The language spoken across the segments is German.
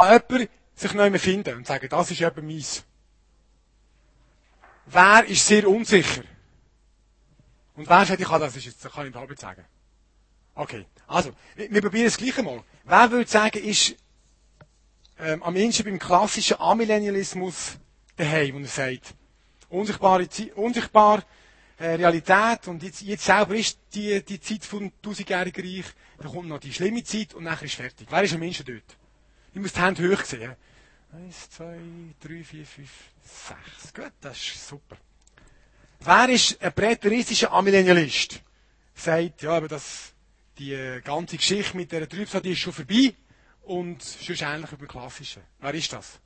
an jemanden sich neu finden und sagen, das ist eben meins. Wer ist sehr unsicher? Und wer sagt, ich das ist jetzt, das kann ich überhaupt nicht sagen. Okay. Also, wir probieren es gleich einmal. Wer würde sagen, ist, ähm, am ehesten beim klassischen Amillennialismus daheim, wo er sagt, unsichtbare, unsichtbar, äh, Realität, und jetzt, jetzt selber ist die, die Zeit vom tausendjährigen Reich, dann kommt noch die schlimme Zeit, und nachher ist fertig. Wer ist am ehesten dort? Ich muss die Hände hoch sehen. Eins, zwei, drei, vier, fünf, sechs. Gut, das ist super. Wer ist ein präteristischer Amillennialist? Sagt, ja, aber das, die ganze Geschichte mit der Trübsal, die ist schon vorbei und sonst ähnlich über klassische. Wer ist das?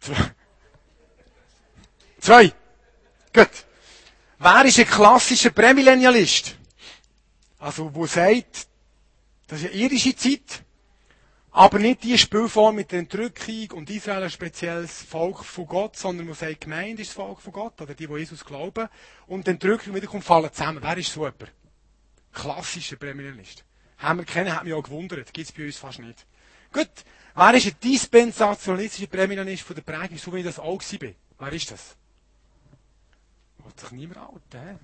Zwei. Zwei. Gut. Wer ist ein klassischer Prämillennialist? Also, wo sagt, das ist eine irische Zeit, aber nicht die Spielform mit der Entrückung und Israel ein spezielles Volk von Gott, sondern wo sagt, Gemeinde ist das Volk von Gott, oder die, die Jesus glauben, und die Entrückung wiederkommt, fallen zusammen. Wer ist so jemand? Klassischer Prämillennialist. Haben wir kennen, hat mich auch gewundert. Gibt es bei uns fast nicht. Gut. Wer ist ein dispensationalistischer Prämillennialist von der Prägung, so wie ich das auch war? Wer ist das? Wollt sich niemand alt, hä?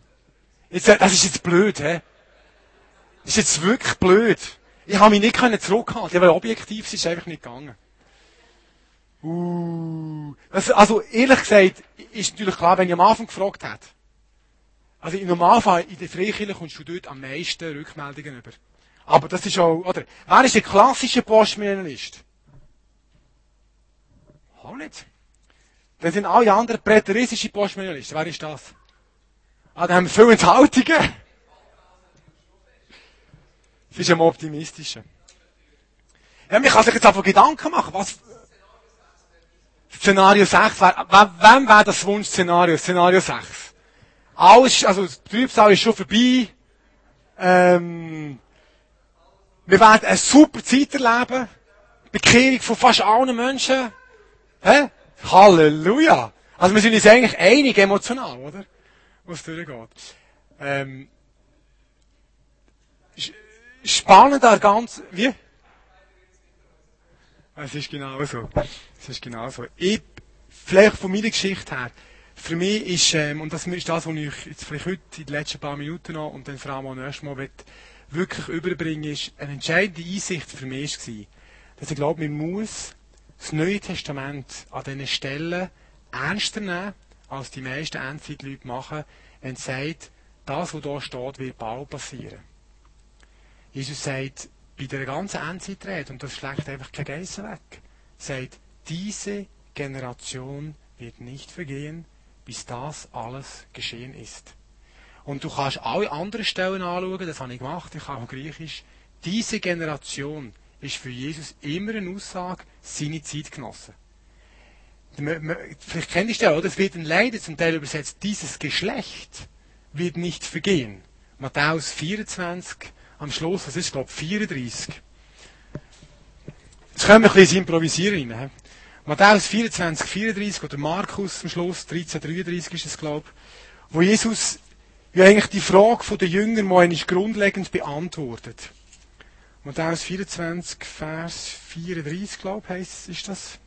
Jetzt, äh, das ist jetzt blöd, hä? Das ist jetzt wirklich blöd. Ich habe mich nicht zurückhalten weil objektiv ist es einfach nicht gegangen. Uh, also, ehrlich gesagt, ist natürlich klar, wenn ich am Anfang gefragt hätte. Also, im Normalfall, in der Freikirche kommst du dort am meisten Rückmeldungen über. Aber das ist auch, oder? Wer ist der klassische Postmillenlist? Auch nicht. Dann sind alle anderen präteristische Postmillenlisten. Wer ist das? Ah, da haben wir viele Enthaltungen. Das ist am optimistischen. Ja, man kann sich jetzt einfach Gedanken machen, was, Szenario 6, wer, wem wäre das Wunschszenario? Szenario 6. Alles, also, das Trübsal ist schon vorbei, ähm, wir werden eine super Zeit erleben, Bekehrung von fast allen Menschen, hä? Halleluja! Also, wir sind uns eigentlich einig emotional, oder? Was durchgeht. Ähm, spannend an ganz, wie? Es ist genau so. Es ist genau so. Ich, vielleicht von meiner Geschichte her, für mich ist, ähm, und das ist das, was ich jetzt vielleicht heute in den letzten paar Minuten noch und dann vor allem auch nächstes Mal will, wirklich überbringen, ist, eine entscheidende Einsicht für mich war, dass ich glaube, man muss das Neue Testament an diesen Stellen ernster nehmen, als die meisten Endzeitleute machen, wenn sie sagt, das, was hier steht, wird bald passieren. Jesus sagt, bei der ganzen Endzeitrede, und das schlägt einfach kein Geissen weg, sagt, diese Generation wird nicht vergehen, bis das alles geschehen ist. Und du kannst alle anderen Stellen anschauen, das habe ich gemacht, ich habe auch Griechisch. Diese Generation ist für Jesus immer eine Aussage, seine Zeitgenossen. Vielleicht kennt ihr das, oder? Es wird ein Leiden zum Teil übersetzt, dieses Geschlecht wird nicht vergehen. Matthäus 24, am Schluss, das ist, glaube ich, 34. Jetzt können wir ein bisschen improvisieren rein. Matthäus 24, 34 oder Markus am Schluss, 13, 33 ist es, glaube ich, wo Jesus ja eigentlich die Frage der Jünger mal eigentlich grundlegend beantwortet. Matthäus 24, Vers 34, glaube ich, heißt, ist das.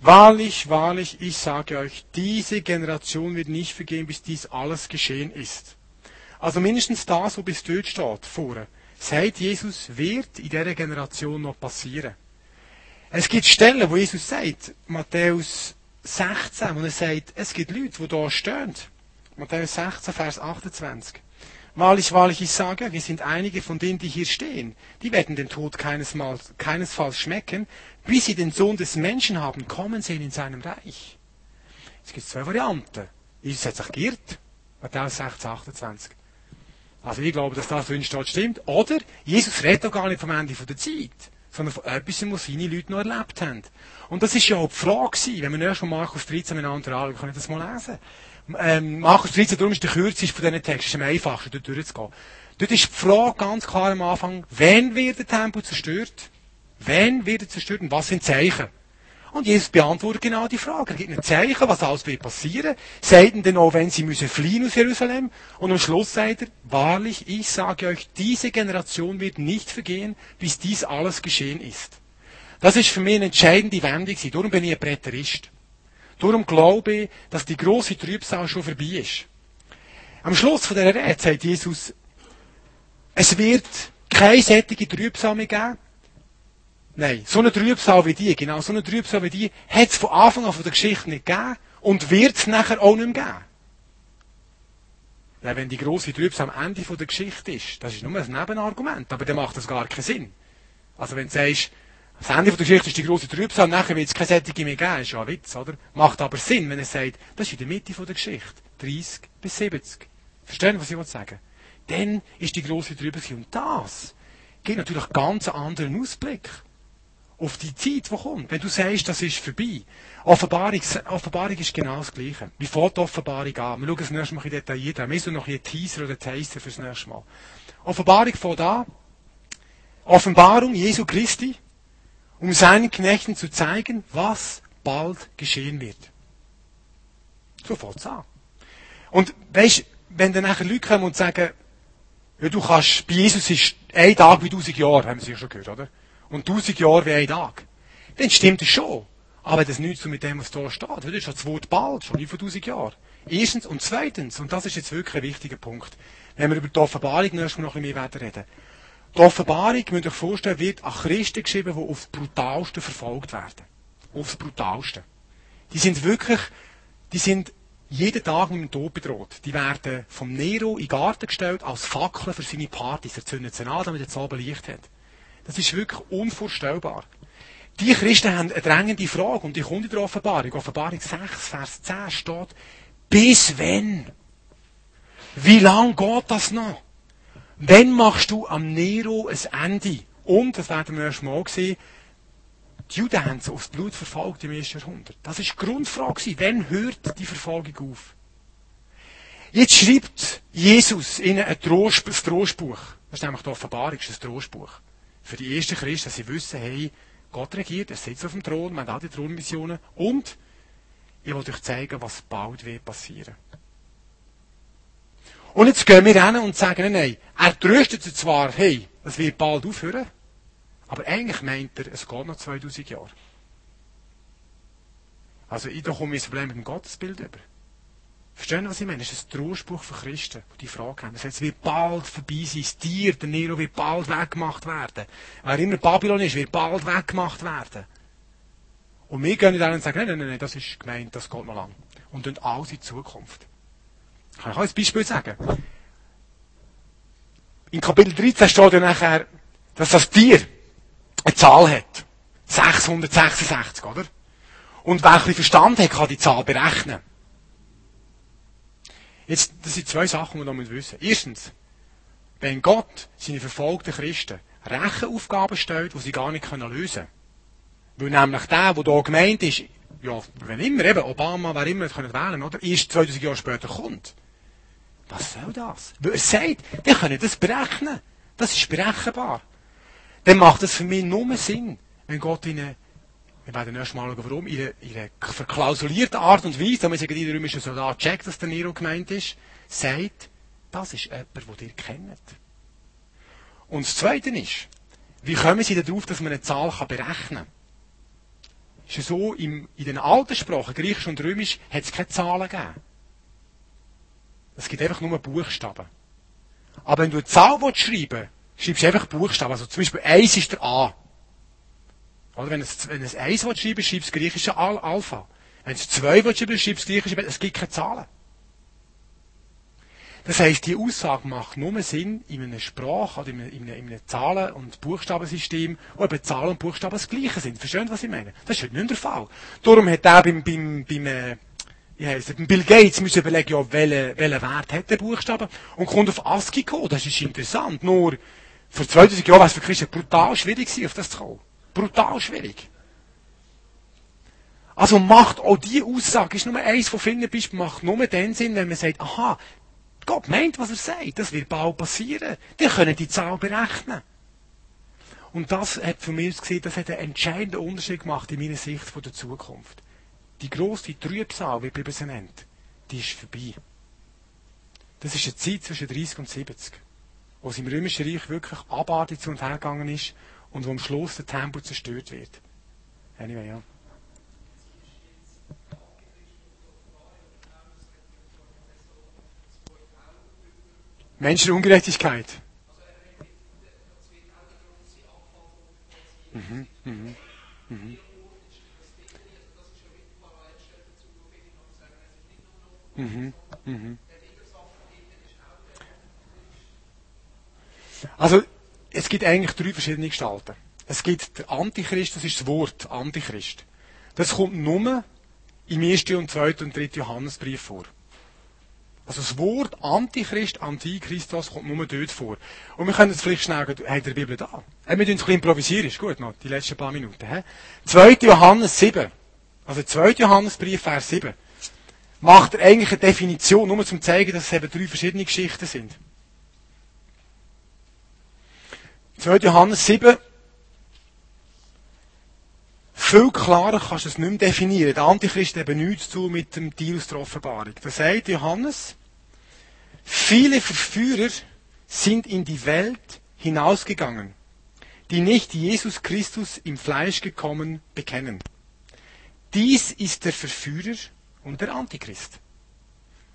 Wahrlich, wahrlich, ich sage euch, diese Generation wird nicht vergehen, bis dies alles geschehen ist. Also mindestens das, was bis dort steht, vorne. Sagt Jesus, wird in dieser Generation noch passieren. Es gibt Stellen, wo Jesus sagt, Matthäus 16, wo er sagt, es gibt Leute, die da stehen. Matthäus 16, Vers 28. Wahrlich, wahrlich, ich sage, wir sind einige von denen, die hier stehen. Die werden den Tod keinesfalls schmecken, bis sie den Sohn des Menschen haben kommen sehen in seinem Reich. Es gibt zwei Varianten. Jesus hat sich geirrt. Matthäus 16, 28. Also ich glaube, dass das drin steht, stimmt. Oder Jesus redet doch gar nicht vom Ende der Zeit, sondern von etwas, was seine Leute noch erlebt haben. Und das ist ja auch die Frage gewesen, wenn wir erst von Markus 13 miteinander anschauen, können wir das mal lesen. Ähm, Markus 13, darum ist der kürzeste von diesen Texten, ist am einfachsten, dort durchzugehen. Dort ist die Frage ganz klar am Anfang, wann wird der Tempel zerstört? Wann wird er zerstört und was sind Zeichen? Und Jesus beantwortet genau die Frage. Er gibt ein Zeichen, was alles wird passieren. Ihnen dann auch, wenn sie müssen fliehen aus Jerusalem. Und am Schluss sagt er, wahrlich, ich sage euch, diese Generation wird nicht vergehen, bis dies alles geschehen ist. Das ist für mich eine entscheidende Wendung. Darum bin ich ein Präterist. Darum glaube ich, dass die große Trübsal schon vorbei ist. Am Schluss von der Rede sagt Jesus, es wird keine sättige Trübsal mehr geben. Nein, so eine Trübsal wie die, genau, so eine Trübsal wie die, hat es von Anfang an von der Geschichte nicht gegeben und wird es nachher auch nicht mehr geben. Ja, wenn die grosse Trübsal am Ende von der Geschichte ist, das ist nur ein Nebenargument, aber dann macht das gar keinen Sinn. Also wenn du sagst, das Ende von der Geschichte ist die grosse Trübsal, nachher wird es keine Sättige mehr geben, ist ja ein Witz, oder? Macht aber Sinn, wenn er sagt, das ist in der Mitte von der Geschichte, 30 bis 70. Verstehen, was ich sagen Dann ist die grosse Trübsal. Und das gibt natürlich ganz einen anderen Ausblick auf die Zeit, die kommt. Wenn du sagst, das ist vorbei. Offenbarung, Offenbarung ist genau das Gleiche. Wie fängt die Offenbarung an? Wir schauen das nächste Mal detailliert an. Wir sind noch ein Teaser oder Taster fürs nächste Mal. Offenbarung fängt an. Offenbarung Jesu Christi, um seinen Knechten zu zeigen, was bald geschehen wird. So fängt es an. Und weißt, wenn dann nachher Leute kommen und sagen, ja, du kannst, bei Jesus ist ein Tag wie tausend Jahre, haben sie ja schon gehört, oder? Und tausend Jahre wie ein Tag, dann stimmt es schon. Aber das nichts mit dem, was da steht. Das ist das Wort bald, schon vor tausend Jahren. Erstens und zweitens, und das ist jetzt wirklich ein wichtiger Punkt, wenn wir über die Offenbarung noch ein bisschen mehr reden. Die Offenbarung, müsst ihr euch vorstellen, wird an Christen geschrieben, die aufs brutalste verfolgt werden. Aufs brutalste. Die sind wirklich, die sind jeden Tag mit dem Tod bedroht. Die werden vom Nero in den Garten gestellt als Fackeln für seine Partys. Er zündet sie an, damit er das oben Licht hat. Das ist wirklich unvorstellbar. Die Christen haben eine drängende Frage und die kommt in der Offenbarung. Offenbarung 6, Vers 10 steht, bis wenn? Wie lang geht das noch? Wann machst du am Nero ein Ende? Und, das werden wir erst mal sehen, die Juden haben so aufs Blut verfolgt im ersten Jahrhundert. Das ist die Grundfrage. Wann hört die Verfolgung auf? Jetzt schreibt Jesus ihnen ein Trostbuch. Das ist nämlich die Offenbarung, das ist ein Trostbuch für die ersten Christen, dass sie wissen, hey, Gott regiert, er sitzt auf dem Thron, man hat die Thronmissionen und ich will euch zeigen, was bald wird passieren. Und jetzt gehen wir hin und sagen, nein, er tröstet sie zwar, hey, es wird bald aufhören, aber eigentlich meint er, es geht noch 2000 Jahre. Also ich komme ein Problem mit dem Gottesbild über. Verstehen was ich meine? Das ist ein Trauerspruch für Christen, die die Frage haben. Das heißt, es wird bald vorbei sein. Das Tier, der Nero, wird bald weggemacht werden. Wer immer Babylon ist, wird bald weggemacht werden. Und wir gehen dann und sagen, nein, nein, nein, das ist gemeint, das geht noch lang. Und dann alles in Zukunft. Kann ich euch ein Beispiel sagen? In Kapitel 13 steht ja nachher, dass das Tier eine Zahl hat. 666, oder? Und wer ein bisschen Verstand hat, kann die Zahl berechnen. Jetzt, das sind zwei Sachen, die wir wissen Erstens, wenn Gott seine verfolgten Christen Rechenaufgaben stellt, die sie gar nicht lösen können. Weil nämlich der, der hier gemeint ist, ja, wenn immer, eben, Obama, wer immer können wählen, oder? Erst 2000 Jahre später kommt. Was soll das? Weil er sagt, wir können das berechnen. Das ist berechenbar. Dann macht es für mich nur Sinn, wenn Gott ihnen wir werden erst mal schauen, warum, in einer verklausulierten Art und Weise, damit sagen die römischen Soldat checkt, dass der Nero gemeint ist, sagt, das ist jemand, den ihr kennt. Und das Zweite ist, wie kommen sie darauf, dass man eine Zahl berechnen kann? Ist ja so, in den alten Sprachen, Griechisch und Römisch, hat es keine Zahlen gegeben. Es gibt einfach nur Buchstaben. Aber wenn du eine Zahl schreiben willst, schreibst du einfach Buchstaben. Also zum Beispiel 1 ist der A. Oder wenn es, wenn es eins schreiben, schreibst du griechische Al Alpha. Wenn es zwei schreiben, schreibst du griechische Es gibt keine Zahlen. Das heisst, die Aussage macht nur Sinn in einer Sprache oder in einem, in einem, in einem Zahlen- und Buchstabensystem, wo eben Zahlen und Buchstaben das Gleiche sind. Verstehen was ich meine? Das ist heute nicht der Fall. Darum hat er beim, beim, beim, äh, wie beim Bill Gates müssen überlegen, ja, welchen, welchen Wert hat der Buchstabe und kommt auf ASCII gekommen. Das ist interessant. Nur, vor 2000 Jahren war es für Christen brutal schwierig, auf das zu kommen. Brutal schwierig. Also macht auch die Aussage, ist nur eins von vielen Beispielen, macht nur den Sinn, wenn man sagt, aha, Gott meint, was er sagt, das wird bald passieren. Die können die Zahl berechnen. Und das hat für mich gesehen, das hat einen entscheidenden Unterschied gemacht in meiner Sicht von der Zukunft. Die grosse Trübsal, wie die Bibel sie nennt, die ist vorbei. Das ist eine Zeit zwischen 30 und 70, wo es im Römischen Reich wirklich abartig zu und her gegangen ist und wo am Schluss der Tempel zerstört wird. Anyway, ja. Menschenungerechtigkeit. Gibt eigentlich drei verschiedene Gestalten. Es gibt der Antichrist, das ist das Wort Antichrist. Das kommt nur im 1. und 2. und 3. Johannesbrief vor. Also das Wort Antichrist, Antichristos kommt nur dort vor. Und wir können jetzt vielleicht schnell, habt ihr die Bibel da? Wir tun es ein bisschen improvisieren, ist gut noch, die letzten paar Minuten. He? 2. Johannes 7. Also 2. Johannesbrief, Vers 7. Macht er eigentlich eine Definition, nur um zu zeigen, dass es eben drei verschiedene Geschichten sind. 2. Johannes 7. Viel klarer kannst du es nicht mehr definieren. Der Antichrist hat eben nichts zu mit dem Deal der Offenbarung. Da sagt Johannes, viele Verführer sind in die Welt hinausgegangen, die nicht Jesus Christus im Fleisch gekommen bekennen. Dies ist der Verführer und der Antichrist.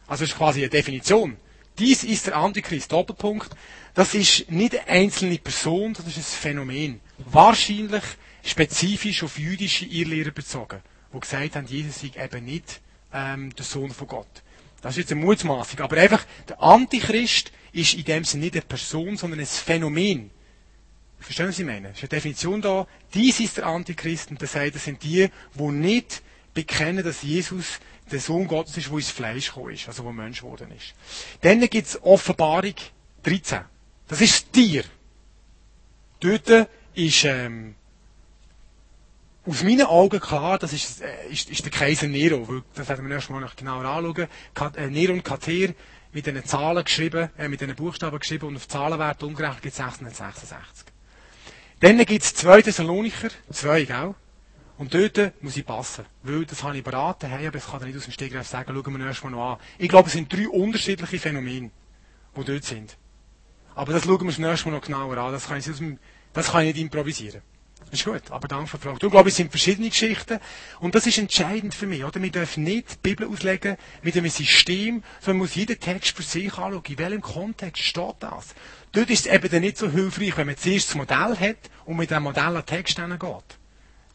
Also ist quasi eine Definition. Dies ist der Antichrist. Doppelpunkt. Das ist nicht eine einzelne Person, das ist ein Phänomen. Wahrscheinlich spezifisch auf jüdische Irrlehrer bezogen, die gesagt haben, Jesus sei eben nicht ähm, der Sohn von Gott. Das ist jetzt eine Mutmaßung. Aber einfach, der Antichrist ist in dem Sinne nicht eine Person, sondern ein Phänomen. Verstehen Sie, meine? Es ist eine Definition da. Dies ist der Antichrist und das das sind die, die nicht bekennen, dass Jesus der Sohn Gottes ist, der ins Fleisch gekommen ist, also der Mensch geworden ist. Dann gibt es Offenbarung 13. Das ist das Tier. Dort ist ähm, aus meinen Augen klar, das ist, äh, ist, ist der Kaiser Nero. Weil, das werden wir erst mal noch genauer anschauen. Kat, äh, Nero und Kater mit diesen Zahlen geschrieben, äh, mit diesen Buchstaben geschrieben und auf Zahlenwert umgerechnet gibt es 666. Dann gibt es zwei Thessalonicher, zwei, gell? Und dort muss ich passen. Weil, das habe ich beraten, hey, aber das kann ich nicht aus dem Stegreif sagen, schauen wir erst mal noch an. Ich glaube, es sind drei unterschiedliche Phänomene, die dort sind. Aber das schauen wir uns erst mal noch genauer an. Das kann ich, dem, das kann ich nicht improvisieren. Das ist gut, aber danke für die Frage. Du glaube, es sind verschiedene Geschichten und das ist entscheidend für mich. Oder? Wir dürfen nicht die Bibel auslegen mit einem System, sondern man muss jeden Text für sich anschauen. In welchem Kontext steht das? Dort ist es eben dann nicht so hilfreich, wenn man zuerst das Modell hat und mit dem Modell an Text geht.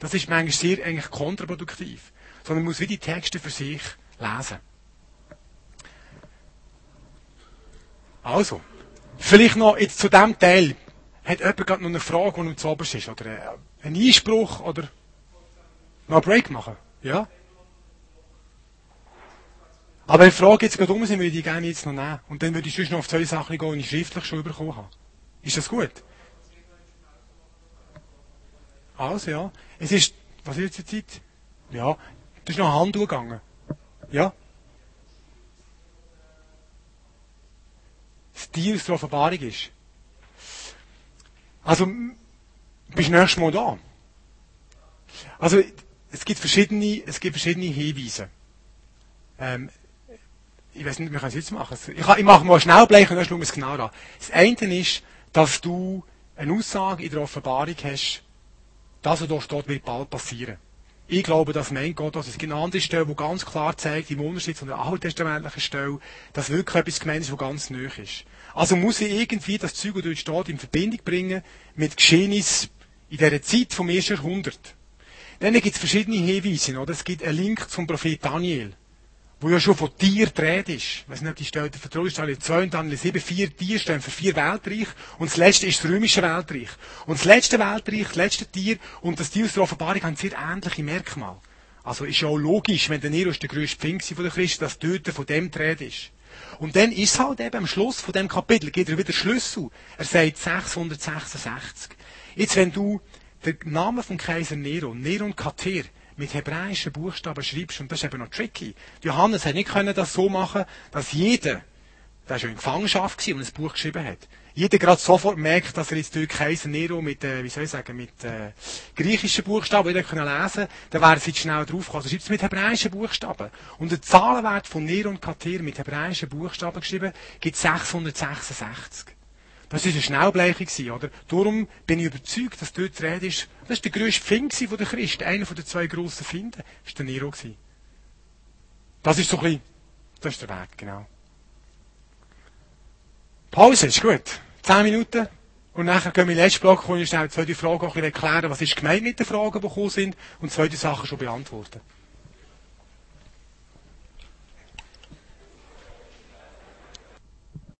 Das ist manchmal sehr eigentlich kontraproduktiv. Sondern man muss wie die Texte für sich lesen. Also, vielleicht noch jetzt zu dem Teil. Hat jemand gerade noch eine Frage, die ihm zu oberst ist? Oder äh, ein Einspruch? Oder noch einen Break machen? Ja? Aber wenn Fragen jetzt gerade um sind, würde ich die gerne jetzt noch nehmen. Und dann würde ich sonst noch auf zwei Sachen gehen, die ich schriftlich schon bekommen habe. Ist das gut? Also, ja. Es ist, was ist jetzt die Zeit? Ja. Das ist noch Hand gegangen. Ja? Das Tier aus der Offenbarung ist. Also, bist du nächstes Mal da? Also, es gibt verschiedene, es gibt verschiedene Hinweise. Ähm, ich weiß nicht, wir können es jetzt machen. Ich, ich mache mal schnell Blech und dann schauen wir es genau an. Das eine ist, dass du eine Aussage in der Offenbarung hast, das, was da steht, wird bald passieren. Ich glaube, dass meint Gott, dass es gibt eine andere Stelle, die ganz klar zeigt, im Unterschied zu einer alttestamentlichen Stelle, dass wirklich etwas gemeint ist, was ganz neu ist. Also muss ich irgendwie das Zeug, das dort in Verbindung bringen mit Geschehnissen in dieser Zeit vom ersten Jahrhundert. Dann gibt es verschiedene Hinweise. Oder? Es gibt einen Link zum Prophet Daniel, wo ja schon von Tier dreht ist. Weiß nicht, ob die der Vertrauensstelle 2 und Daniel 7, vier Tiere stehen für vier Weltreich und das letzte ist das römische Weltreich. Und das letzte Weltreich, das letzte Tier und das Tier aus der Offenbarung haben sehr ähnliche Merkmale. Also ist ja auch logisch, wenn der Nero der grösste Pfingst von der Christen, dass dort von dem dreht ist. Und dann ist halt eben am Schluss von dem Kapitel, geht er wieder Schlüssel. Er sagt 666. Jetzt, wenn du den Namen vom Kaiser Nero, Nero und Kater, mit hebräischen Buchstaben schreibst, und das ist eben noch tricky. Johannes hat nicht können das so machen, dass jeder der war ja in Gefangenschaft gewesen, und ein Buch geschrieben hat. Jeder gerade sofort merkt, dass er jetzt durch Kaiser Nero mit, äh, wie soll ich sagen, mit äh, griechischen Buchstaben wieder können lesen dann wäre jetzt schnell draufgekommen. Also schreibt es mit hebräischen Buchstaben. Und der Zahlenwert von Nero und Kater mit hebräischen Buchstaben geschrieben, gibt 666. Das war eine Schnellbleiche, oder? Darum bin ich überzeugt, dass dort die Rede ist, das war der grösste Find von den Christen. Einer den zwei grossen Finden war der Nero. Das ist so ein bisschen, das ist der Weg, genau. Pause, ist gut. Zehn Minuten. Und nachher gehen wir in den letzten Block, wo ich schnell zwei Fragen auch erklären, was ist gemeint mit den Fragen, die gekommen sind, und zwei Sachen schon beantworten.